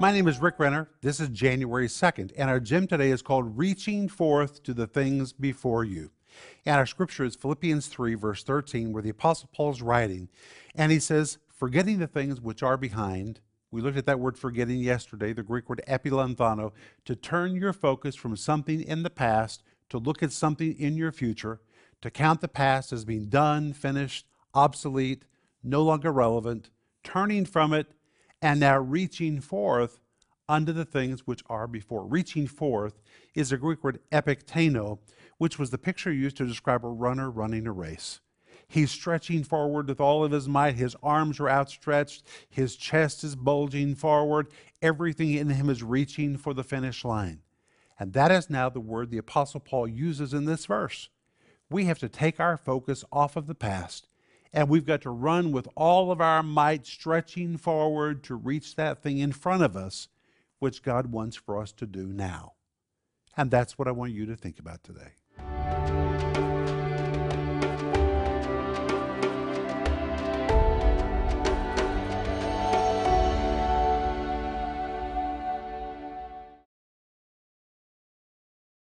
My name is Rick Renner. This is January 2nd, and our gym today is called Reaching Forth to the Things Before You. And our scripture is Philippians 3, verse 13, where the Apostle Paul is writing, and he says, Forgetting the things which are behind, we looked at that word forgetting yesterday, the Greek word epilanthano, to turn your focus from something in the past to look at something in your future, to count the past as being done, finished, obsolete, no longer relevant, turning from it and now reaching forth unto the things which are before. Reaching forth is a Greek word epikteno, which was the picture used to describe a runner running a race. He's stretching forward with all of his might. His arms are outstretched. His chest is bulging forward. Everything in him is reaching for the finish line. And that is now the word the Apostle Paul uses in this verse. We have to take our focus off of the past and we've got to run with all of our might, stretching forward to reach that thing in front of us, which God wants for us to do now. And that's what I want you to think about today.